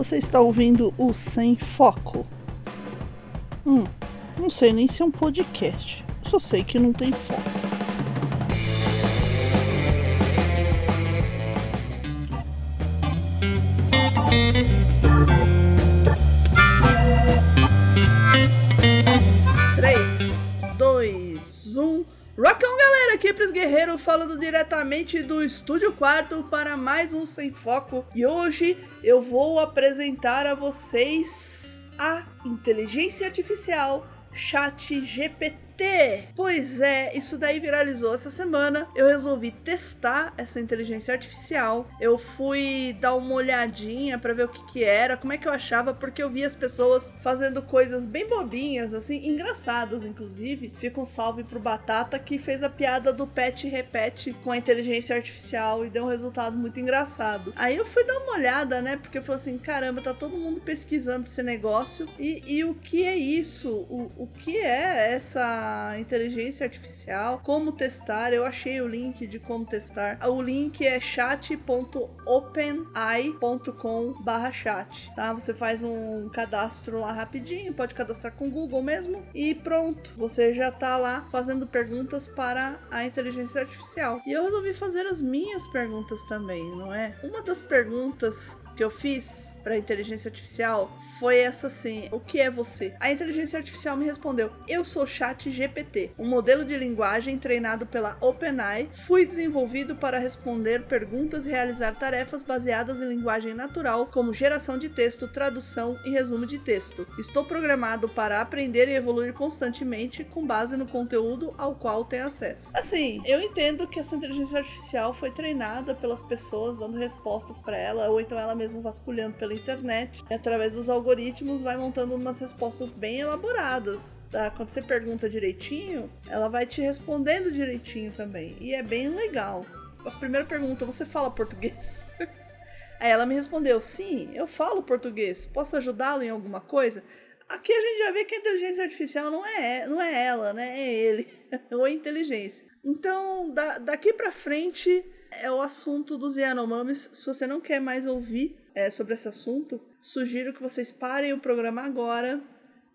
Você está ouvindo o Sem Foco. Hum, não sei nem se é um podcast. Só sei que não tem foco. Três, dois, um. Rockão, galera! Aqui é Pris Guerreiro falando diretamente do Estúdio Quarto para mais um Sem Foco. E hoje eu vou apresentar a vocês a inteligência artificial Chat Pois é, isso daí viralizou essa semana. Eu resolvi testar essa inteligência artificial. Eu fui dar uma olhadinha para ver o que que era, como é que eu achava, porque eu vi as pessoas fazendo coisas bem bobinhas, assim, engraçadas, inclusive. Fica um salve pro Batata que fez a piada do pet repete com a inteligência artificial e deu um resultado muito engraçado. Aí eu fui dar uma olhada, né? Porque eu falei assim: caramba, tá todo mundo pesquisando esse negócio. E, e o que é isso? O, o que é essa inteligência artificial, como testar. Eu achei o link de como testar. O link é chat.openai.com/chat, tá? Você faz um cadastro lá rapidinho, pode cadastrar com o Google mesmo e pronto, você já tá lá fazendo perguntas para a inteligência artificial. E eu resolvi fazer as minhas perguntas também, não é? Uma das perguntas que eu fiz para inteligência artificial foi essa assim: o que é você? A inteligência artificial me respondeu: eu sou Chat GPT, um modelo de linguagem treinado pela OpenAI. Fui desenvolvido para responder perguntas e realizar tarefas baseadas em linguagem natural, como geração de texto, tradução e resumo de texto. Estou programado para aprender e evoluir constantemente com base no conteúdo ao qual tenho acesso. Assim, eu entendo que essa inteligência artificial foi treinada pelas pessoas dando respostas para ela, ou então ela mesma vasculhando pela internet, e através dos algoritmos vai montando umas respostas bem elaboradas. Tá? Quando você pergunta direitinho, ela vai te respondendo direitinho também. E é bem legal. A primeira pergunta, você fala português? Aí ela me respondeu: sim, eu falo português. Posso ajudá-lo em alguma coisa? Aqui a gente já vê que a inteligência artificial não é, não é ela, né? É ele. Ou a inteligência. Então, da, daqui para frente é o assunto dos Yanomamis. Se você não quer mais ouvir é, sobre esse assunto, sugiro que vocês parem o programa agora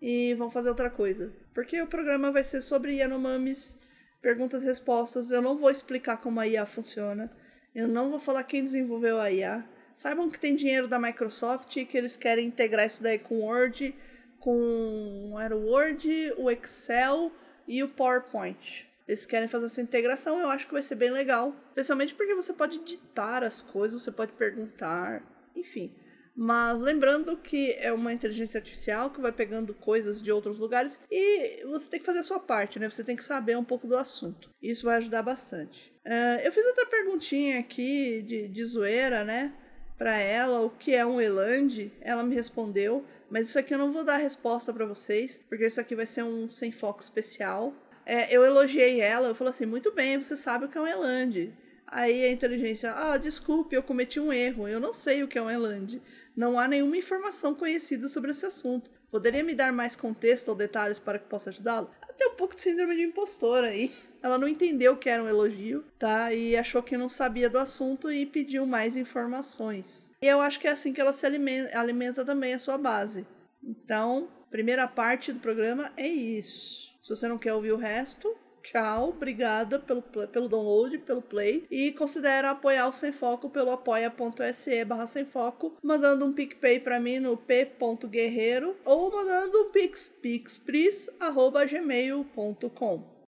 e vão fazer outra coisa. Porque o programa vai ser sobre Yanomamis, perguntas e respostas. Eu não vou explicar como a IA funciona. Eu não vou falar quem desenvolveu a IA. Saibam que tem dinheiro da Microsoft e que eles querem integrar isso daí com Word, com o Word, o Excel e o PowerPoint. Eles querem fazer essa integração, eu acho que vai ser bem legal. Especialmente porque você pode ditar as coisas, você pode perguntar, enfim. Mas lembrando que é uma inteligência artificial que vai pegando coisas de outros lugares e você tem que fazer a sua parte, né? Você tem que saber um pouco do assunto. Isso vai ajudar bastante. Uh, eu fiz outra perguntinha aqui de, de zoeira, né? Para ela, o que é um Eland? Ela me respondeu, mas isso aqui eu não vou dar a resposta para vocês, porque isso aqui vai ser um sem foco especial. É, eu elogiei ela, eu falei assim: muito bem, você sabe o que é um Eland. Aí a inteligência, ah, desculpe, eu cometi um erro, eu não sei o que é um Eland. Não há nenhuma informação conhecida sobre esse assunto. Poderia me dar mais contexto ou detalhes para que possa ajudá-lo? Até um pouco de síndrome de impostor aí. Ela não entendeu que era um elogio, tá? E achou que não sabia do assunto e pediu mais informações. E eu acho que é assim que ela se alimenta, alimenta também a sua base. Então, primeira parte do programa é isso. Se você não quer ouvir o resto, tchau, obrigada pelo, pelo download, pelo play. E considera apoiar o Sem Foco pelo apoia.se barra sem foco, mandando um PicPay para mim no p.guerreiro ou mandando um pix, pixpris.gmail.com.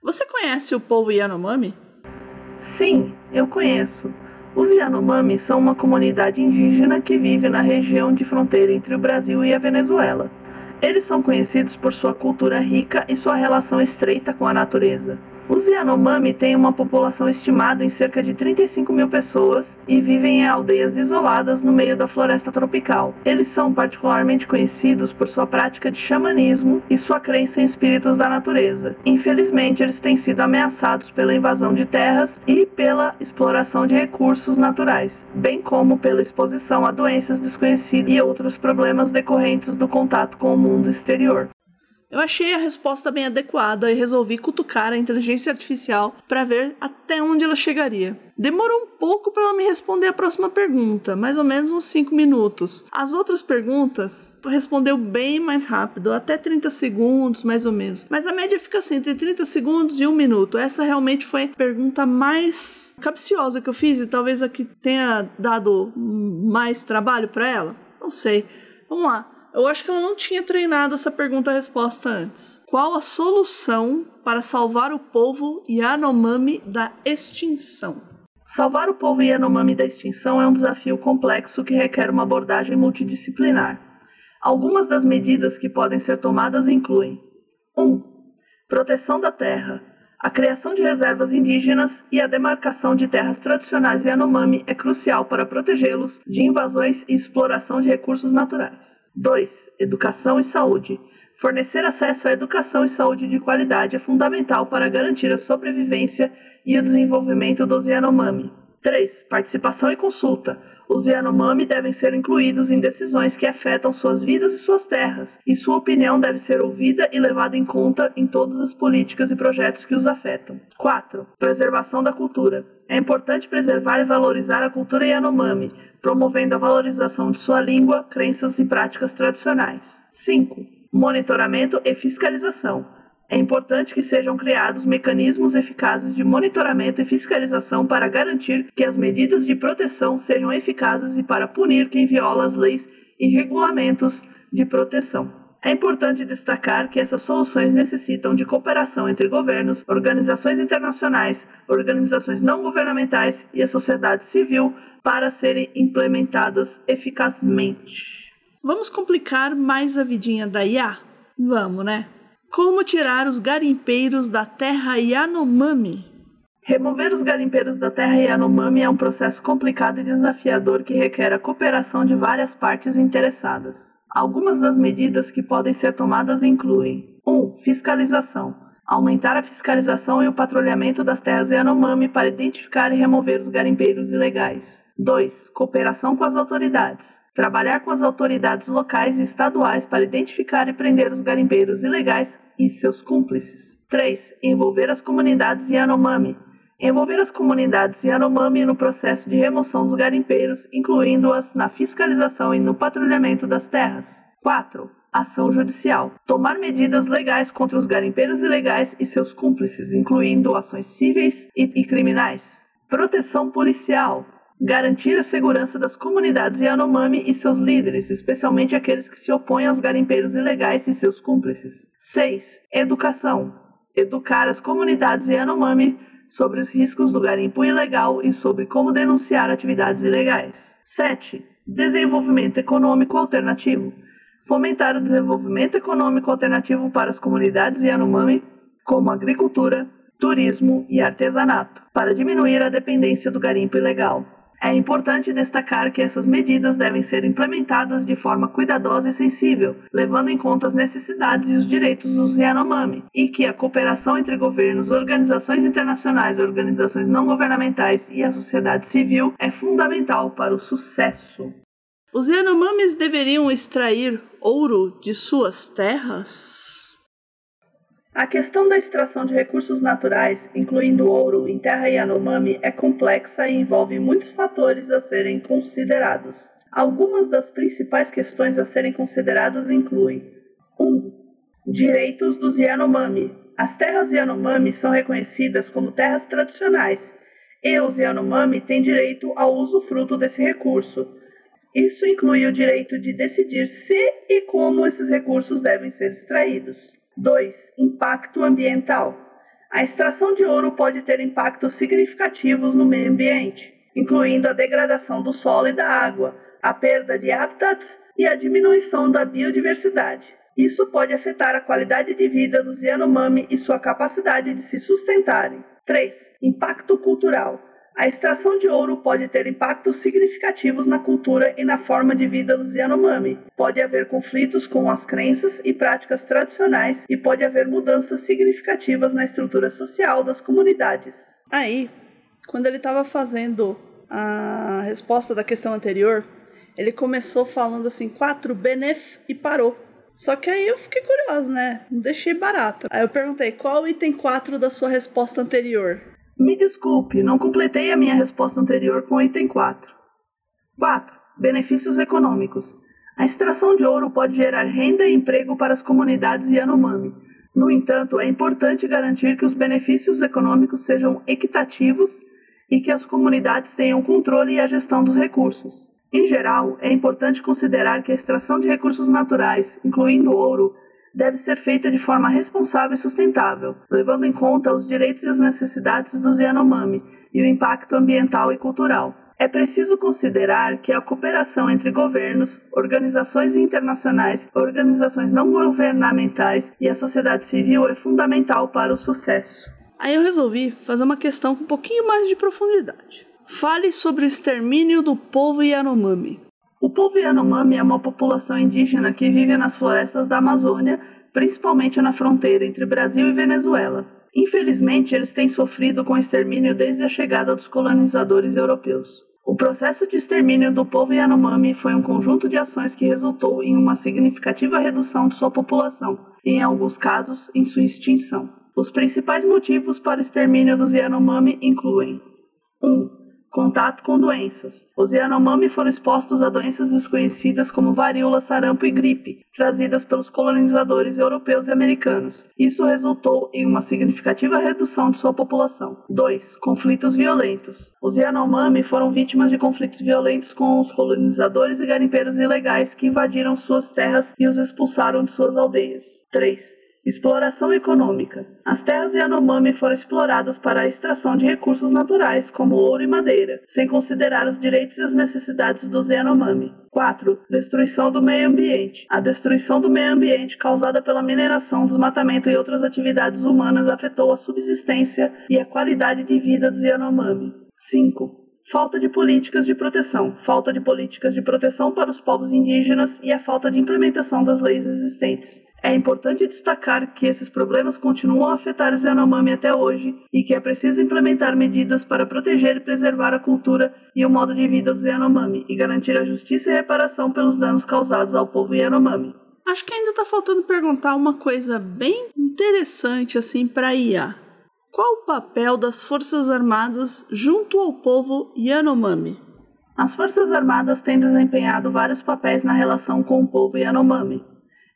Você conhece o povo Yanomami? Sim, eu conheço. Os Yanomami são uma comunidade indígena que vive na região de fronteira entre o Brasil e a Venezuela. Eles são conhecidos por sua cultura rica e sua relação estreita com a natureza. Os Yanomami têm uma população estimada em cerca de 35 mil pessoas e vivem em aldeias isoladas no meio da floresta tropical. Eles são particularmente conhecidos por sua prática de xamanismo e sua crença em espíritos da natureza. Infelizmente, eles têm sido ameaçados pela invasão de terras e pela exploração de recursos naturais, bem como pela exposição a doenças desconhecidas e outros problemas decorrentes do contato com o mundo exterior. Eu achei a resposta bem adequada e resolvi cutucar a inteligência artificial para ver até onde ela chegaria. Demorou um pouco para ela me responder a próxima pergunta, mais ou menos uns 5 minutos. As outras perguntas respondeu bem mais rápido, até 30 segundos mais ou menos. Mas a média fica assim, entre 30 segundos e 1 minuto. Essa realmente foi a pergunta mais capciosa que eu fiz e talvez a que tenha dado mais trabalho para ela. Não sei. Vamos lá. Eu acho que ela não tinha treinado essa pergunta-resposta antes. Qual a solução para salvar o povo Yanomami da extinção? Salvar o povo Yanomami da extinção é um desafio complexo que requer uma abordagem multidisciplinar. Algumas das medidas que podem ser tomadas incluem: 1. Um, proteção da terra, a criação de reservas indígenas e a demarcação de terras tradicionais Yanomami é crucial para protegê-los de invasões e exploração de recursos naturais. 2. Educação e saúde. Fornecer acesso à educação e saúde de qualidade é fundamental para garantir a sobrevivência e o desenvolvimento dos Yanomami. 3. Participação e consulta. Os Yanomami devem ser incluídos em decisões que afetam suas vidas e suas terras, e sua opinião deve ser ouvida e levada em conta em todas as políticas e projetos que os afetam. 4. Preservação da cultura. É importante preservar e valorizar a cultura Yanomami, promovendo a valorização de sua língua, crenças e práticas tradicionais. 5. Monitoramento e fiscalização. É importante que sejam criados mecanismos eficazes de monitoramento e fiscalização para garantir que as medidas de proteção sejam eficazes e para punir quem viola as leis e regulamentos de proteção. É importante destacar que essas soluções necessitam de cooperação entre governos, organizações internacionais, organizações não governamentais e a sociedade civil para serem implementadas eficazmente. Vamos complicar mais a vidinha da IA? Vamos, né? Como tirar os garimpeiros da terra Yanomami? Remover os garimpeiros da terra Yanomami é um processo complicado e desafiador que requer a cooperação de várias partes interessadas. Algumas das medidas que podem ser tomadas incluem: 1. Um, fiscalização aumentar a fiscalização e o patrulhamento das terras Yanomami para identificar e remover os garimpeiros ilegais. 2. Cooperação com as autoridades. Trabalhar com as autoridades locais e estaduais para identificar e prender os garimpeiros ilegais e seus cúmplices. 3. Envolver as comunidades Yanomami. Envolver as comunidades Yanomami no processo de remoção dos garimpeiros, incluindo-as na fiscalização e no patrulhamento das terras. 4 ação judicial. Tomar medidas legais contra os garimpeiros ilegais e seus cúmplices, incluindo ações cíveis e, e criminais. Proteção policial. Garantir a segurança das comunidades Yanomami e seus líderes, especialmente aqueles que se opõem aos garimpeiros ilegais e seus cúmplices. 6. Educação. Educar as comunidades Yanomami sobre os riscos do garimpo ilegal e sobre como denunciar atividades ilegais. 7. Desenvolvimento econômico alternativo fomentar o desenvolvimento econômico alternativo para as comunidades Yanomami, como agricultura, turismo e artesanato, para diminuir a dependência do garimpo ilegal. É importante destacar que essas medidas devem ser implementadas de forma cuidadosa e sensível, levando em conta as necessidades e os direitos dos Yanomami, e que a cooperação entre governos, organizações internacionais, organizações não governamentais e a sociedade civil é fundamental para o sucesso. Os Yanomamis deveriam extrair ouro de suas terras? A questão da extração de recursos naturais, incluindo ouro, em terra Yanomami é complexa e envolve muitos fatores a serem considerados. Algumas das principais questões a serem consideradas incluem: 1. Um, direitos dos Yanomami. As terras Yanomami são reconhecidas como terras tradicionais, e os Yanomami têm direito ao usufruto desse recurso isso inclui o direito de decidir se e como esses recursos devem ser extraídos. 2. Impacto ambiental. A extração de ouro pode ter impactos significativos no meio ambiente, incluindo a degradação do solo e da água, a perda de habitats e a diminuição da biodiversidade. Isso pode afetar a qualidade de vida dos Yanomami e sua capacidade de se sustentarem. 3. Impacto cultural. A extração de ouro pode ter impactos significativos na cultura e na forma de vida dos Yanomami. Pode haver conflitos com as crenças e práticas tradicionais e pode haver mudanças significativas na estrutura social das comunidades. Aí, quando ele estava fazendo a resposta da questão anterior, ele começou falando assim, quatro benef e parou. Só que aí eu fiquei curiosa, né? Não deixei barato. Aí eu perguntei, qual o item 4 da sua resposta anterior? Me desculpe, não completei a minha resposta anterior com o item 4. 4. Benefícios econômicos. A extração de ouro pode gerar renda e emprego para as comunidades Yanomami. No entanto, é importante garantir que os benefícios econômicos sejam equitativos e que as comunidades tenham controle e a gestão dos recursos. Em geral, é importante considerar que a extração de recursos naturais, incluindo ouro, deve ser feita de forma responsável e sustentável, levando em conta os direitos e as necessidades dos Yanomami e o impacto ambiental e cultural. É preciso considerar que a cooperação entre governos, organizações internacionais, organizações não governamentais e a sociedade civil é fundamental para o sucesso. Aí eu resolvi fazer uma questão com um pouquinho mais de profundidade. Fale sobre o extermínio do povo Yanomami. O povo Yanomami é uma população indígena que vive nas florestas da Amazônia, principalmente na fronteira entre Brasil e Venezuela. Infelizmente, eles têm sofrido com extermínio desde a chegada dos colonizadores europeus. O processo de extermínio do povo Yanomami foi um conjunto de ações que resultou em uma significativa redução de sua população, e em alguns casos, em sua extinção. Os principais motivos para o extermínio dos Yanomami incluem 1. Um, Contato com doenças. Os Yanomami foram expostos a doenças desconhecidas como varíola, sarampo e gripe, trazidas pelos colonizadores europeus e americanos. Isso resultou em uma significativa redução de sua população. 2. Conflitos violentos. Os Yanomami foram vítimas de conflitos violentos com os colonizadores e garimpeiros ilegais que invadiram suas terras e os expulsaram de suas aldeias. 3 Exploração econômica. As terras Yanomami foram exploradas para a extração de recursos naturais, como ouro e madeira, sem considerar os direitos e as necessidades dos Yanomami. 4. Destruição do meio ambiente. A destruição do meio ambiente causada pela mineração, desmatamento e outras atividades humanas afetou a subsistência e a qualidade de vida dos Yanomami. 5. Falta de políticas de proteção, falta de políticas de proteção para os povos indígenas e a falta de implementação das leis existentes. É importante destacar que esses problemas continuam a afetar os Yanomami até hoje e que é preciso implementar medidas para proteger e preservar a cultura e o modo de vida dos Yanomami e garantir a justiça e reparação pelos danos causados ao povo Yanomami. Acho que ainda está faltando perguntar uma coisa bem interessante assim para IA. Qual o papel das Forças Armadas junto ao povo Yanomami? As Forças Armadas têm desempenhado vários papéis na relação com o povo Yanomami.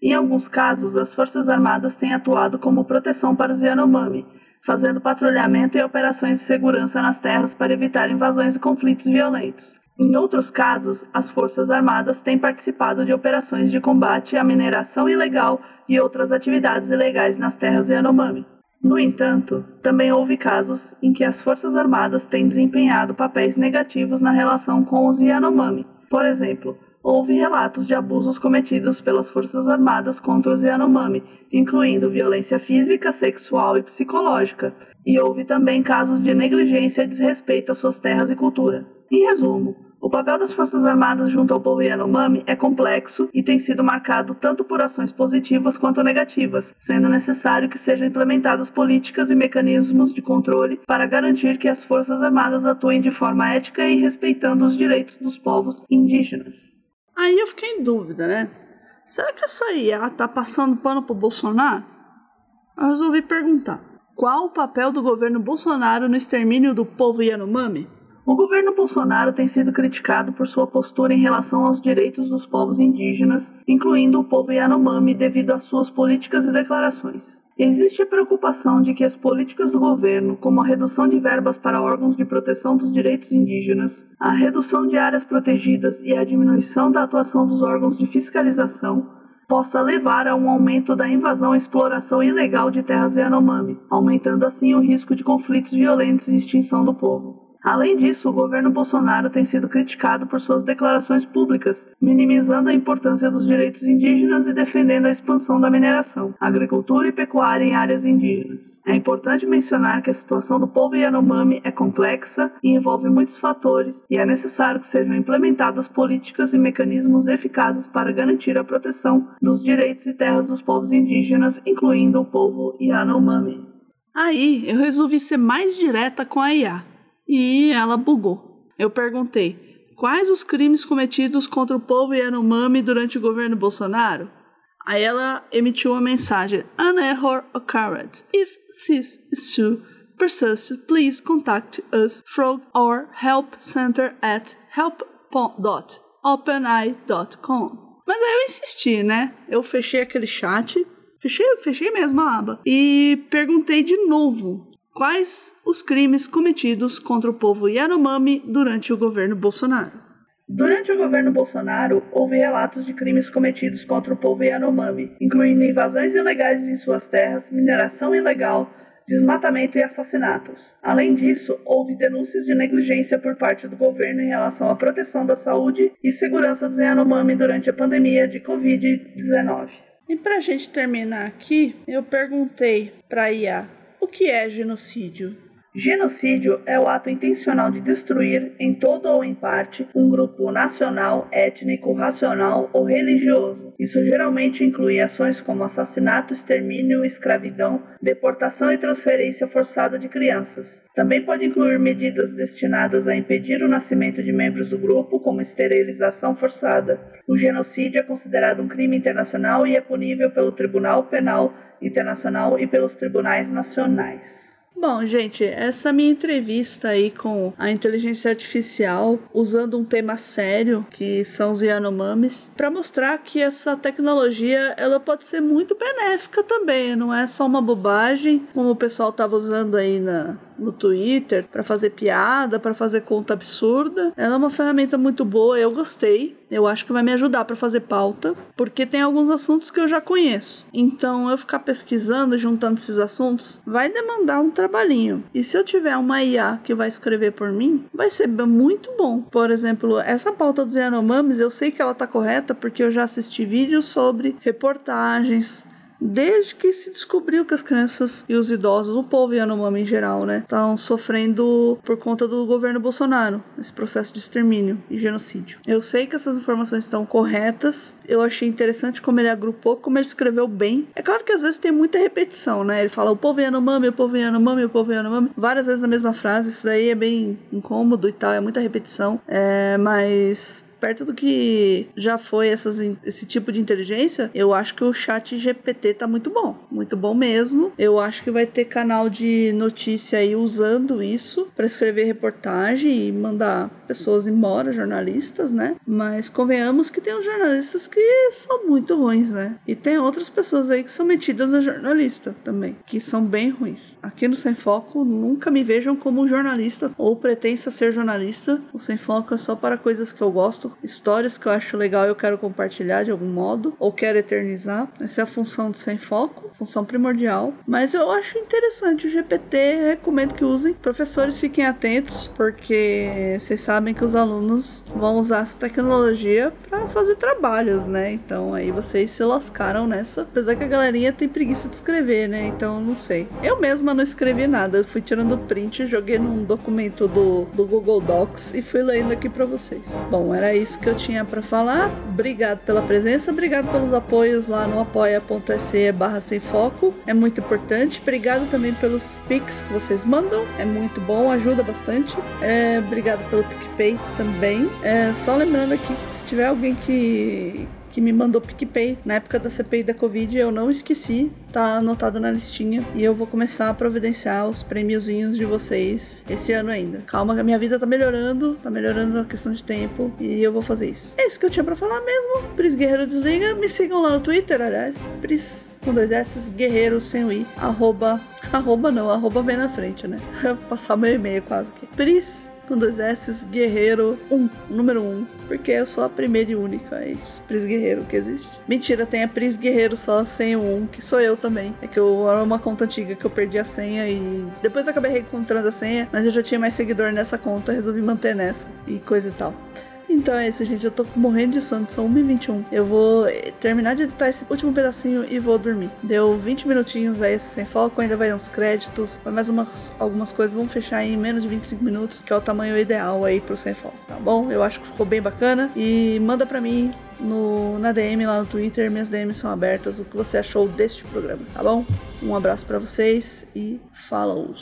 Em alguns casos, as Forças Armadas têm atuado como proteção para os Yanomami, fazendo patrulhamento e operações de segurança nas terras para evitar invasões e conflitos violentos. Em outros casos, as Forças Armadas têm participado de operações de combate à mineração ilegal e outras atividades ilegais nas terras Yanomami. No entanto, também houve casos em que as Forças Armadas têm desempenhado papéis negativos na relação com os Yanomami. Por exemplo, houve relatos de abusos cometidos pelas Forças Armadas contra os Yanomami, incluindo violência física, sexual e psicológica, e houve também casos de negligência e desrespeito às suas terras e cultura. Em resumo, o papel das Forças Armadas junto ao povo Yanomami é complexo e tem sido marcado tanto por ações positivas quanto negativas, sendo necessário que sejam implementadas políticas e mecanismos de controle para garantir que as Forças Armadas atuem de forma ética e respeitando os direitos dos povos indígenas. Aí eu fiquei em dúvida, né? Será que essa IA tá passando pano pro Bolsonaro? Eu resolvi perguntar: qual o papel do governo Bolsonaro no extermínio do povo Yanomami? O governo Bolsonaro tem sido criticado por sua postura em relação aos direitos dos povos indígenas, incluindo o povo Yanomami, devido às suas políticas e declarações. Existe a preocupação de que as políticas do governo, como a redução de verbas para órgãos de proteção dos direitos indígenas, a redução de áreas protegidas e a diminuição da atuação dos órgãos de fiscalização, possa levar a um aumento da invasão e exploração ilegal de terras Yanomami, aumentando assim o risco de conflitos violentos e extinção do povo. Além disso, o governo Bolsonaro tem sido criticado por suas declarações públicas, minimizando a importância dos direitos indígenas e defendendo a expansão da mineração, agricultura e pecuária em áreas indígenas. É importante mencionar que a situação do povo Yanomami é complexa e envolve muitos fatores, e é necessário que sejam implementadas políticas e mecanismos eficazes para garantir a proteção dos direitos e terras dos povos indígenas, incluindo o povo Yanomami. Aí eu resolvi ser mais direta com a IA e ela bugou. Eu perguntei: quais os crimes cometidos contra o povo Yanomami durante o governo Bolsonaro? Aí ela emitiu uma mensagem: An error occurred. If this is true, persists, please contact us through our help center at help.openai.com. Mas aí eu insisti, né? Eu fechei aquele chat, fechei, fechei mesmo a aba e perguntei de novo quais os crimes cometidos contra o povo Yanomami durante o governo Bolsonaro. Durante o governo Bolsonaro, houve relatos de crimes cometidos contra o povo Yanomami, incluindo invasões ilegais em suas terras, mineração ilegal, desmatamento e assassinatos. Além disso, houve denúncias de negligência por parte do governo em relação à proteção da saúde e segurança dos Yanomami durante a pandemia de Covid-19. E para a gente terminar aqui, eu perguntei para IA o que é genocídio. Genocídio é o ato intencional de destruir, em todo ou em parte, um grupo nacional, étnico, racional ou religioso. Isso geralmente inclui ações como assassinato, extermínio, escravidão, deportação e transferência forçada de crianças. Também pode incluir medidas destinadas a impedir o nascimento de membros do grupo, como esterilização forçada. O genocídio é considerado um crime internacional e é punível pelo Tribunal Penal Internacional e pelos tribunais nacionais. Bom, gente, essa minha entrevista aí com a inteligência artificial, usando um tema sério, que são os Yanomamis, para mostrar que essa tecnologia ela pode ser muito benéfica também, não é só uma bobagem, como o pessoal tava usando aí na, no Twitter para fazer piada, para fazer conta absurda. Ela é uma ferramenta muito boa, eu gostei. Eu acho que vai me ajudar para fazer pauta, porque tem alguns assuntos que eu já conheço. Então, eu ficar pesquisando, juntando esses assuntos, vai demandar um trabalhinho. E se eu tiver uma IA que vai escrever por mim, vai ser muito bom. Por exemplo, essa pauta dos Yanomamis, eu sei que ela tá correta porque eu já assisti vídeos sobre reportagens desde que se descobriu que as crianças e os idosos, o povo Yanomami em geral, né, estão sofrendo por conta do governo Bolsonaro, esse processo de extermínio e genocídio. Eu sei que essas informações estão corretas, eu achei interessante como ele agrupou, como ele escreveu bem. É claro que às vezes tem muita repetição, né? Ele fala o povo Yanomami, o povo Yanomami, o povo Yanomami, várias vezes na mesma frase, isso daí é bem incômodo e tal, é muita repetição, é, mas perto do que já foi essas, esse tipo de inteligência, eu acho que o chat GPT tá muito bom. Muito bom mesmo. Eu acho que vai ter canal de notícia aí usando isso para escrever reportagem e mandar pessoas embora, jornalistas, né? Mas convenhamos que tem uns jornalistas que são muito ruins, né? E tem outras pessoas aí que são metidas a jornalista também, que são bem ruins. Aqui no Sem Foco, nunca me vejam como jornalista ou pretensa ser jornalista. O Sem Foco é só para coisas que eu gosto histórias que eu acho legal e eu quero compartilhar de algum modo, ou quero eternizar. Essa é a função do Sem Foco, função primordial. Mas eu acho interessante o GPT, recomendo que usem. Professores fiquem atentos, porque vocês sabem que os alunos vão usar essa tecnologia para fazer trabalhos, né? Então aí vocês se lascaram nessa. Apesar que a galerinha tem preguiça de escrever, né? Então não sei. Eu mesma não escrevi nada, eu fui tirando print, joguei num documento do, do Google Docs e fui lendo aqui para vocês. Bom, era isso que eu tinha para falar. Obrigado pela presença, obrigado pelos apoios lá no apoia.se barra sem foco. É muito importante. Obrigado também pelos pics que vocês mandam. É muito bom, ajuda bastante. É, obrigado pelo PicPay também. É, só lembrando aqui que se tiver alguém que que me mandou PicPay na época da CPI da Covid, eu não esqueci, tá anotado na listinha e eu vou começar a providenciar os prêmiozinhos de vocês esse ano ainda. Calma que a minha vida tá melhorando, tá melhorando a questão de tempo e eu vou fazer isso. É isso que eu tinha para falar mesmo. Pris Guerreiro Desliga, me sigam lá no Twitter, aliás, Pris com dois S, Guerreiro sem o I, arroba, arroba não, arroba vem na frente, né? vou passar meu e-mail quase aqui. Pris dois S, Guerreiro 1, número 1. Porque é só a primeira e única, é isso. Pris Guerreiro que existe. Mentira, tem a Pris Guerreiro só sem o 1, que sou eu também. É que eu era uma conta antiga que eu perdi a senha e depois acabei reencontrando a senha, mas eu já tinha mais seguidor nessa conta, resolvi manter nessa e coisa e tal. Então é isso, gente. Eu tô morrendo de sono, são 1h21. Eu vou eh, terminar de editar esse último pedacinho e vou dormir. Deu 20 minutinhos aí sem foco, ainda vai uns créditos, vai mais umas, algumas coisas. Vamos fechar em menos de 25 minutos, que é o tamanho ideal aí pro sem foco, tá bom? Eu acho que ficou bem bacana. E manda pra mim no, na DM lá no Twitter, minhas DMs são abertas, o que você achou deste programa, tá bom? Um abraço para vocês e falou!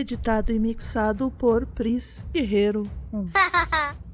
Editado e mixado por Pris Guerreiro.